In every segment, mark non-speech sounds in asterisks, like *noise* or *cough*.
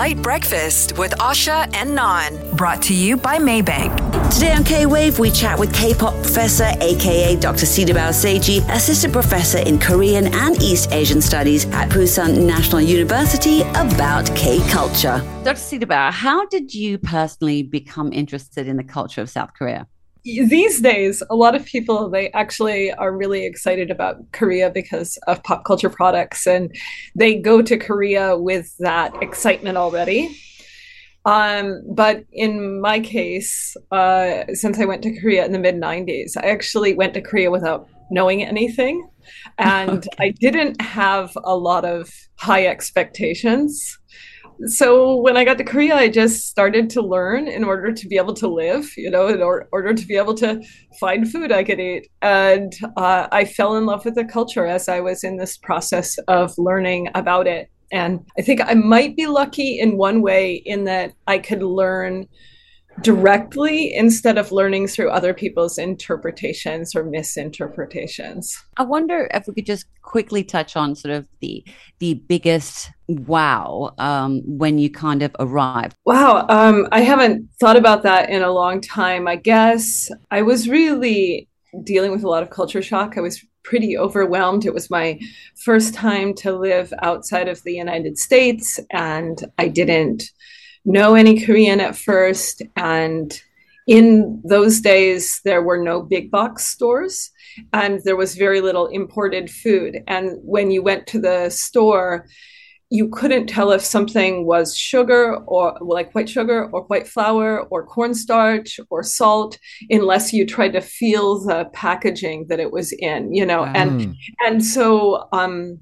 LITE Breakfast with Asha and Non. Brought to you by Maybank. Today on K Wave, we chat with K pop professor, aka Dr. CedarBough Saeji, assistant professor in Korean and East Asian studies at Pusan National University, about K culture. Dr. Sidibao, how did you personally become interested in the culture of South Korea? These days a lot of people they actually are really excited about korea because of pop culture products and they go to korea with that excitement already um, but in my case uh, since i went to korea in the mid 90s i actually went to korea without knowing anything and *laughs* okay. i didn't have a lot of high expectations so when I got to Korea, I just started to learn in order to be able to live, you know, in or- order to be able to find food I could eat. And uh, I fell in love with the culture as I was in this process of learning about it. And I think I might be lucky in one way in that I could learn directly instead of learning through other people's interpretations or misinterpretations. I wonder if we could just quickly touch on sort of the the biggest wow um, when you kind of arrived. Wow, um, I haven't thought about that in a long time. I guess I was really dealing with a lot of culture shock. I was pretty overwhelmed. It was my first time to live outside of the United States, and I didn't know any Korean at first. And in those days, there were no big box stores and there was very little imported food. And when you went to the store, you couldn't tell if something was sugar or like white sugar or white flour or cornstarch or salt unless you tried to feel the packaging that it was in you know and mm. and so um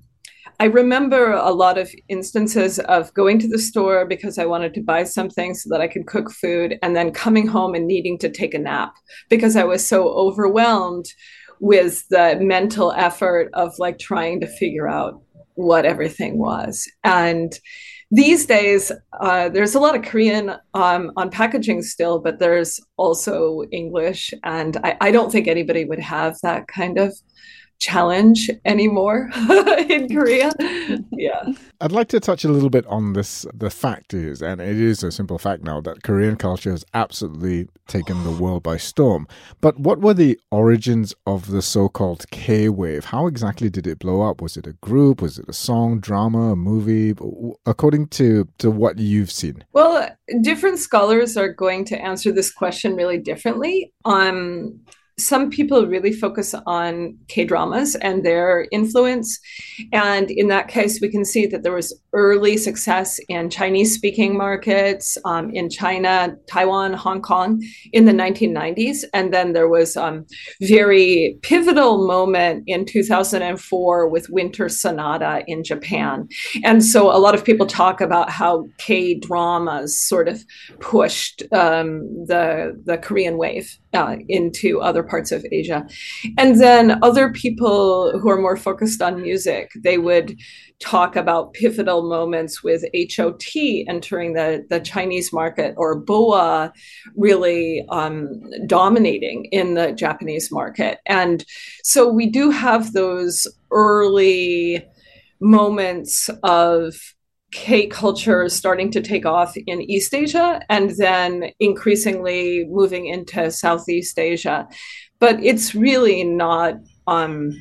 I remember a lot of instances of going to the store because I wanted to buy something so that I could cook food and then coming home and needing to take a nap because I was so overwhelmed with the mental effort of like trying to figure out what everything was. And these days, uh, there's a lot of Korean um, on packaging still, but there's also English. And I, I don't think anybody would have that kind of challenge anymore *laughs* in Korea. Yeah. I'd like to touch a little bit on this. The fact is, and it is a simple fact now, that Korean culture has absolutely taken the world by storm. But what were the origins of the so called K wave? How exactly did it blow up? Was it a group? Was it a song, drama, a movie? According to, to what you've seen? Well, different scholars are going to answer this question really differently. Um, some people really focus on K dramas and their influence. And in that case, we can see that there was early success in Chinese speaking markets um, in China, Taiwan, Hong Kong in the 1990s. And then there was a um, very pivotal moment in 2004 with Winter Sonata in Japan. And so a lot of people talk about how K dramas sort of pushed um, the, the Korean wave uh, into other parts of Asia. And then other people who are more focused on music, they would talk about pivotal moments with HOT entering the, the Chinese market or BoA really um, dominating in the Japanese market. And so we do have those early moments of K culture is starting to take off in East Asia and then increasingly moving into Southeast Asia. But it's really not um,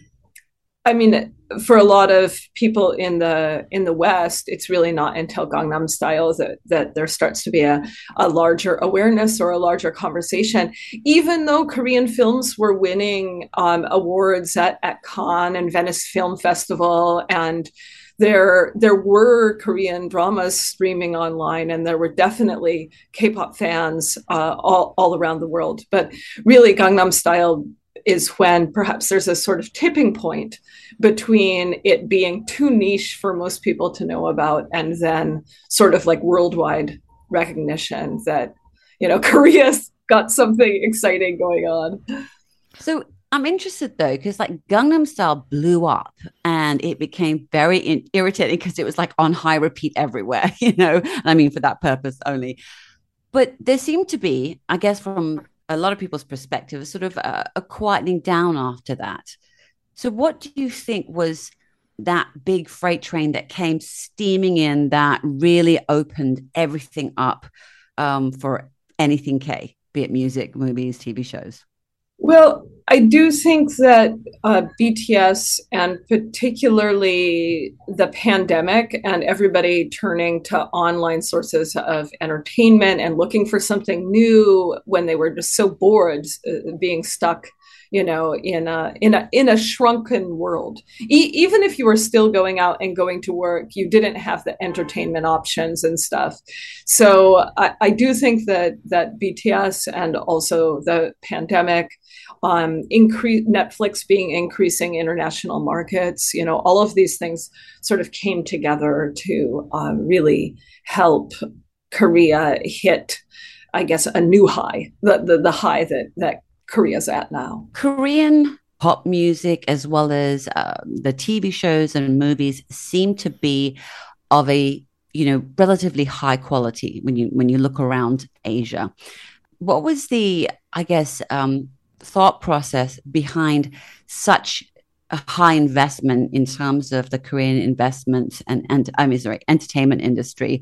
I mean, for a lot of people in the in the West, it's really not until Gangnam Style that that there starts to be a, a larger awareness or a larger conversation. Even though Korean films were winning um, awards at, at Cannes and Venice Film Festival and there there were Korean dramas streaming online, and there were definitely K-pop fans uh, all all around the world. But really, Gangnam Style is when perhaps there's a sort of tipping point between it being too niche for most people to know about, and then sort of like worldwide recognition that you know *laughs* Korea's got something exciting going on. So I'm interested though, because like Gangnam Style blew up and it became very in- irritating because it was like on high repeat everywhere, *laughs* you know, I mean, for that purpose only. But there seemed to be, I guess, from a lot of people's perspective, sort of a, a quietening down after that. So, what do you think was that big freight train that came steaming in that really opened everything up um, for anything K, be it music, movies, TV shows? Well, I do think that uh, BTS and particularly the pandemic and everybody turning to online sources of entertainment and looking for something new when they were just so bored uh, being stuck you know in a in a in a shrunken world. E- even if you were still going out and going to work you didn't have the entertainment options and stuff. So i, I do think that that bts and also the pandemic um, increase Netflix being increasing international markets, you know, all of these things sort of came together to um, really help Korea hit, I guess, a new high, the the, the high that that Korea's at now. Korean pop music, as well as uh, the TV shows and movies, seem to be of a you know relatively high quality when you when you look around Asia. What was the I guess um, thought process behind such a high investment in terms of the Korean investment and and I mean sorry entertainment industry,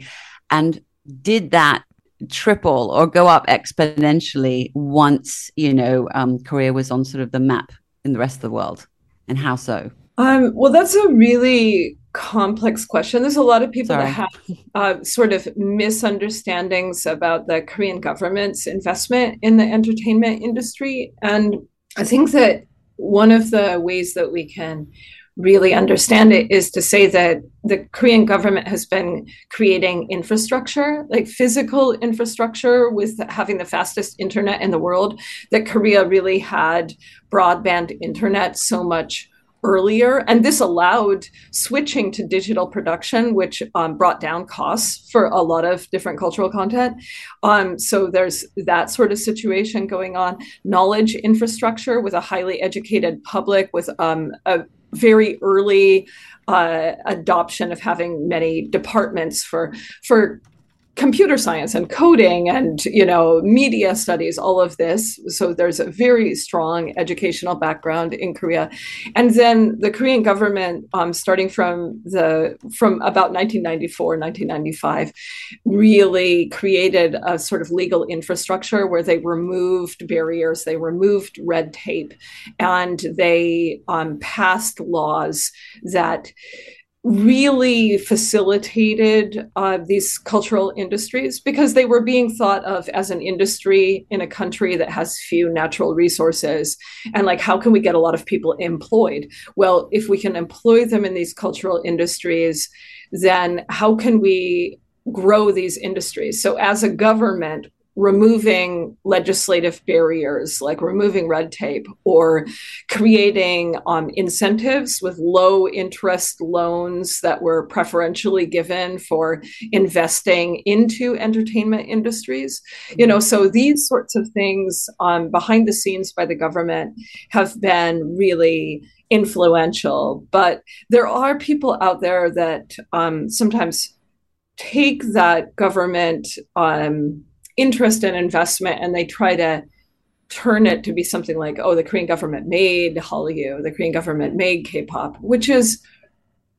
and did that triple or go up exponentially once you know um, Korea was on sort of the map in the rest of the world, and how so? Um, well, that's a really complex question. There's a lot of people Sorry. that have uh, sort of misunderstandings about the Korean government's investment in the entertainment industry, and I think that one of the ways that we can really understand it is to say that the Korean government has been creating infrastructure, like physical infrastructure, with having the fastest internet in the world. That Korea really had broadband internet so much earlier. And this allowed switching to digital production, which um, brought down costs for a lot of different cultural content. Um, so there's that sort of situation going on. Knowledge infrastructure with a highly educated public, with um, a very early uh, adoption of having many departments for for computer science and coding and you know media studies all of this. So there's a very strong educational background in korea. And then the korean government um, starting from the from about 1994 1995 really created a sort of legal infrastructure where they removed barriers they removed red tape and they um, passed laws that really facilitated uh, these cultural industries because they were being thought of as an industry in a country that has few natural resources. And like how can we get a lot of people employed? Well if we can employ them in these cultural industries then how can we grow these industries? So as a government removing legislative barriers like removing red tape or creating um, incentives with low interest loans that were preferentially given for investing into entertainment industries. You know so these sorts of things um, behind the scenes by the government have been really influential. But there are people out there that um, sometimes take that government um, interest and investment and they try to turn it to be something like oh the korean government made hallyu the korean government made k-pop which is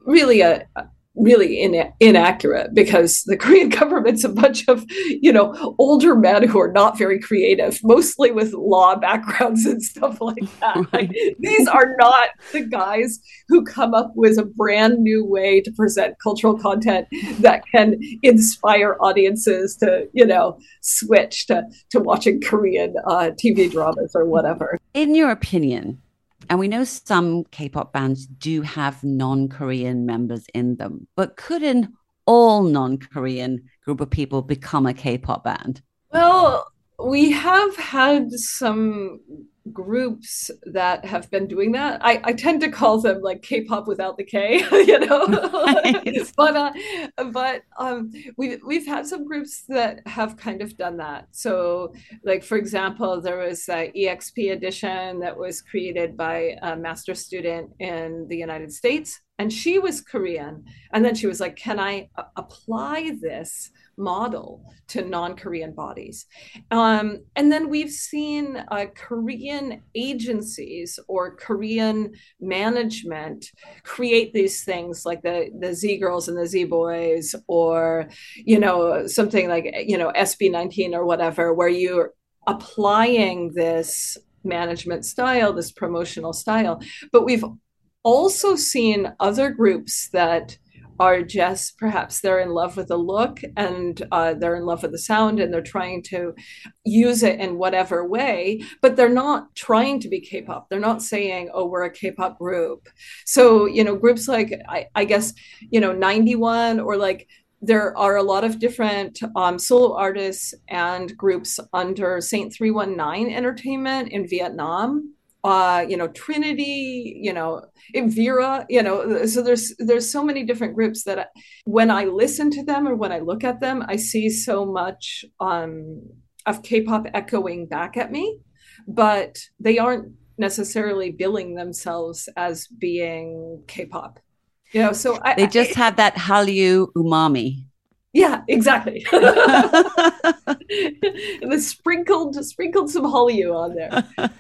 really a, really in, inaccurate because the *laughs* Korean government's a bunch of, you know, older men who are not very creative, mostly with law backgrounds and stuff like that. *laughs* Like, these are not the guys who come up with a brand new way to present cultural content that can inspire audiences to, you know, switch to, to watching Korean uh, TV dramas or whatever. In your opinion, and we know some K pop bands do have non Korean members in them, but could not all non Korean group of people become a K pop band? Well, we have had some groups that have been doing that. I, I tend to call them like K-pop without the K, *laughs* you know. *laughs* but uh, but um, we've we've had some groups that have kind of done that. So like for example, there was a EXP edition that was created by a master student in the United States, and she was Korean. And then she was like, "Can I a- apply this?" model to non-Korean bodies. Um, and then we've seen a Korean Korean agencies or Korean management create these things like the the Z girls and the Z boys, or you know something like you know SB19 or whatever, where you're applying this management style, this promotional style. But we've also seen other groups that are just perhaps they're in love with the look and uh, they're in love with the sound and they're trying to use it in whatever way but they're not trying to be k-pop. They're not saying oh we're a k-pop group. So you know groups like i, I guess you know 91 or like there are a lot of different um, solo artists and groups under Saint 319 Entertainment in Vietnam uh, you know, Trinity, you know, Vera, you know, so there's there's so many different groups that I, when I listen to them or when I look at them, I see so much um, of K-pop echoing back at me, but they aren't necessarily billing themselves as being K-pop. You know, so I, they just I, have that Hallyu umami. Yeah, exactly. *laughs* and the sprinkled sprinkled some Hallyu on there.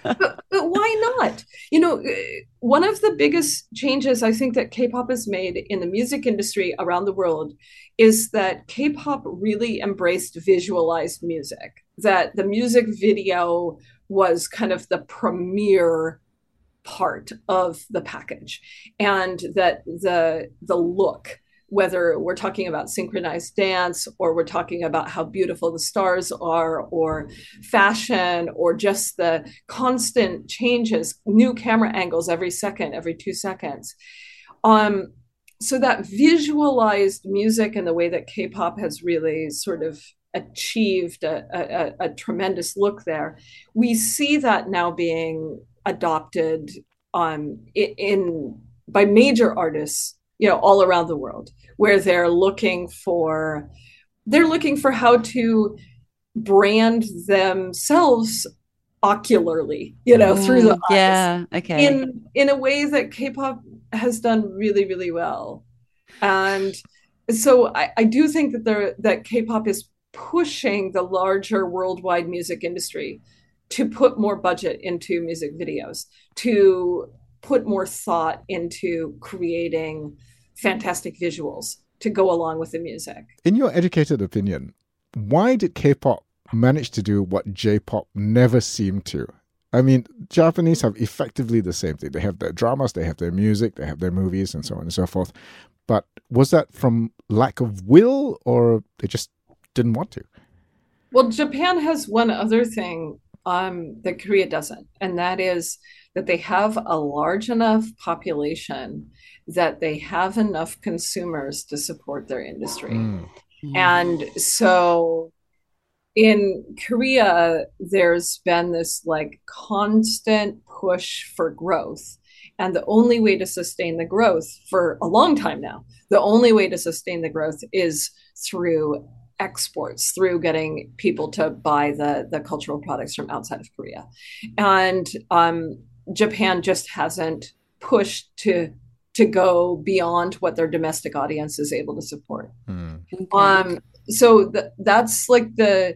But, but why not? You know, uh, one of the biggest changes I think that K-pop has made in the music industry around the world is that K-pop really embraced visualized music. That the music video was kind of the premier part of the package and that the the look whether we're talking about synchronized dance or we're talking about how beautiful the stars are or fashion or just the constant changes new camera angles every second every two seconds. Um, so that visualized music and the way that k-pop has really sort of achieved a, a, a tremendous look there we see that now being adopted um, in, in by major artists you know all around the world where they're looking for they're looking for how to brand themselves ocularly you know through the mm, yeah okay. in in a way that k-pop has done really really well. And so i, I do think that there that k-pop is pushing the larger worldwide music industry to put more budget into music videos to put more thought into creating fantastic visuals to go along with the music. In your educated opinion, why did K-pop manage to do what J-pop never seemed to? I mean, Japanese have effectively the same thing. They have their dramas, they have their music, they have their movies, and so on and so forth. But was that from lack of will, or they just didn't want to? Well, Japan has one other thing um, that Korea doesn't, and that is that they have a large enough population that they have enough consumers to support their industry. Mm. And so in Korea, there's been this like constant push for growth. And the only way to sustain the growth for a long time now, the only way to sustain the growth is through exports, through getting people to buy the, the cultural products from outside of Korea. And um, Japan just hasn't pushed to to go beyond what their domestic audience is able to support. Mm. Um, so th- that's like the,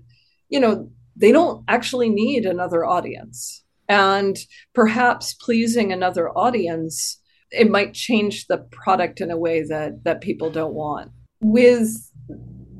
you know, they don't actually need another audience. And perhaps pleasing another audience, it might change the product in a way that that people don't want. With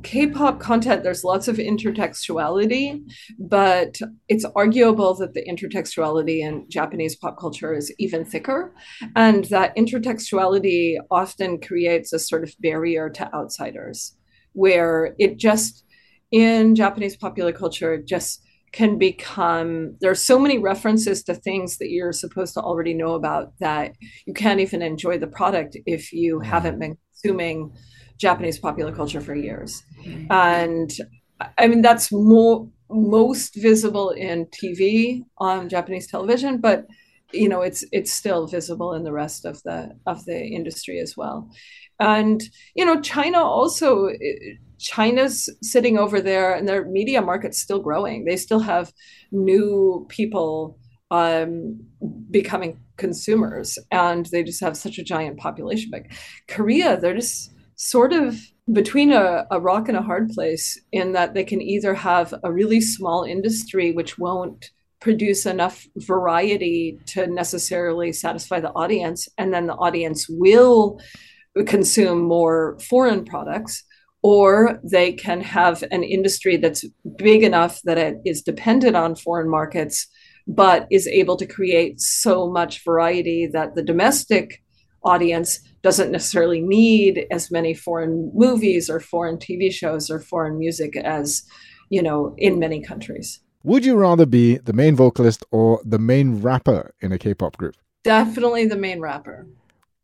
K-pop content, there's lots of intertextuality, but it's arguable that the intertextuality in Japanese pop culture is even thicker, and that intertextuality often creates a sort of barrier to outsiders, where it just in Japanese popular culture just can become there are so many references to things that you're supposed to already know about that you can't even enjoy the product if you haven't been consuming Japanese popular culture for years. And I mean, that's more most visible in TV on Japanese television, but you know, it's it's still visible in the rest of the of the industry as well. And you know, China also China's sitting over there and their media market's still growing. They still have new people um, becoming consumers and they just have such a giant population. But Korea, they're just sort of between a, a rock and a hard place in that they can either have a really small industry which won't produce enough variety to necessarily satisfy the audience and then the audience will consume more foreign products or they can have an industry that's big enough that it is dependent on foreign markets but is able to create so much variety that the domestic audience doesn't necessarily need as many foreign movies or foreign TV shows or foreign music as you know in many countries. Would you rather be the main vocalist or the main rapper in a K-pop group? Definitely the main rapper.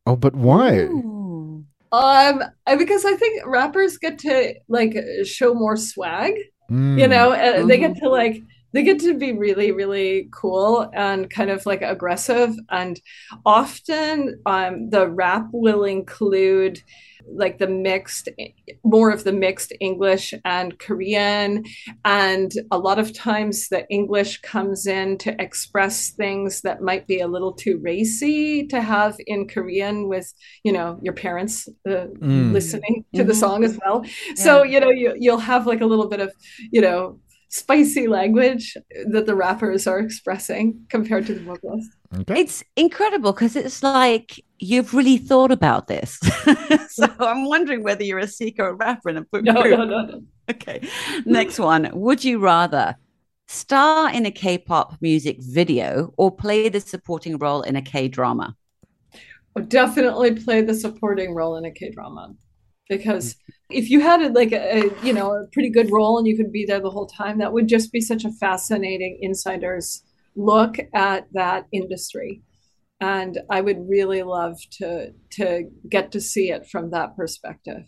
Oh, but why? Ooh. Um, because I think rappers get to like show more swag. Mm. You know, mm-hmm. they get mm-hmm. to like they get to be really really cool and kind of like aggressive and often um, the rap will include like the mixed more of the mixed english and korean and a lot of times the english comes in to express things that might be a little too racy to have in korean with you know your parents uh, mm. listening to mm-hmm. the song as well yeah. so you know you, you'll have like a little bit of you know spicy language that the rappers are expressing compared to the vocalists. Okay. It's incredible because it's like you've really thought about this. *laughs* so I'm wondering whether you're a secret rapper in a book. No, no, no, no. Okay. Next one. Would you rather star in a K-pop music video or play the supporting role in a K-drama? Oh, definitely play the supporting role in a K-drama because if you had a, like a, a, you know a pretty good role and you could be there the whole time that would just be such a fascinating insider's look at that industry. And i would really love to to get to see it from that perspective.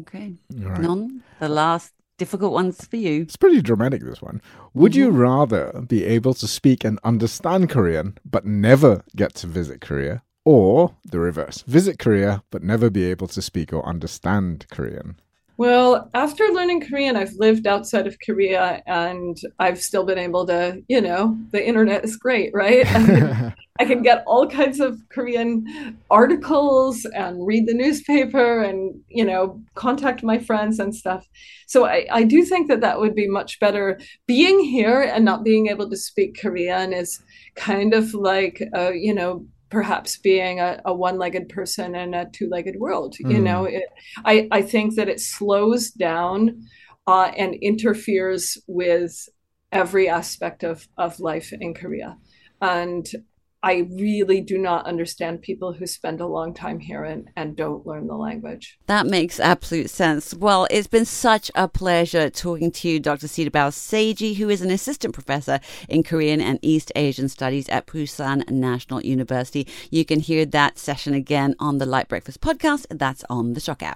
Okay. Right. non the last difficult ones for you. It's pretty dramatic this one. Would mm-hmm. you rather be able to speak and understand korean but never get to visit korea or the reverse visit Korea but never be able to speak or understand Korean? Well, after learning Korean, I've lived outside of Korea and I've still been able to, you know, the internet is great, right? I can, *laughs* I can get all kinds of Korean articles and read the newspaper and, you know, contact my friends and stuff. So I, I do think that that would be much better. Being here and not being able to speak Korean is kind of like, uh, you know, perhaps being a, a one-legged person in a two-legged world mm. you know it, I, I think that it slows down uh, and interferes with every aspect of, of life in korea and I really do not understand people who spend a long time here and, and don't learn the language. That makes absolute sense. Well, it's been such a pleasure talking to you, Dr. CedarBough Saeji, who is an assistant professor in Korean and East Asian Studies at Pusan National University. You can hear that session again on the LITE Breakfast podcast. That's on the Syok app.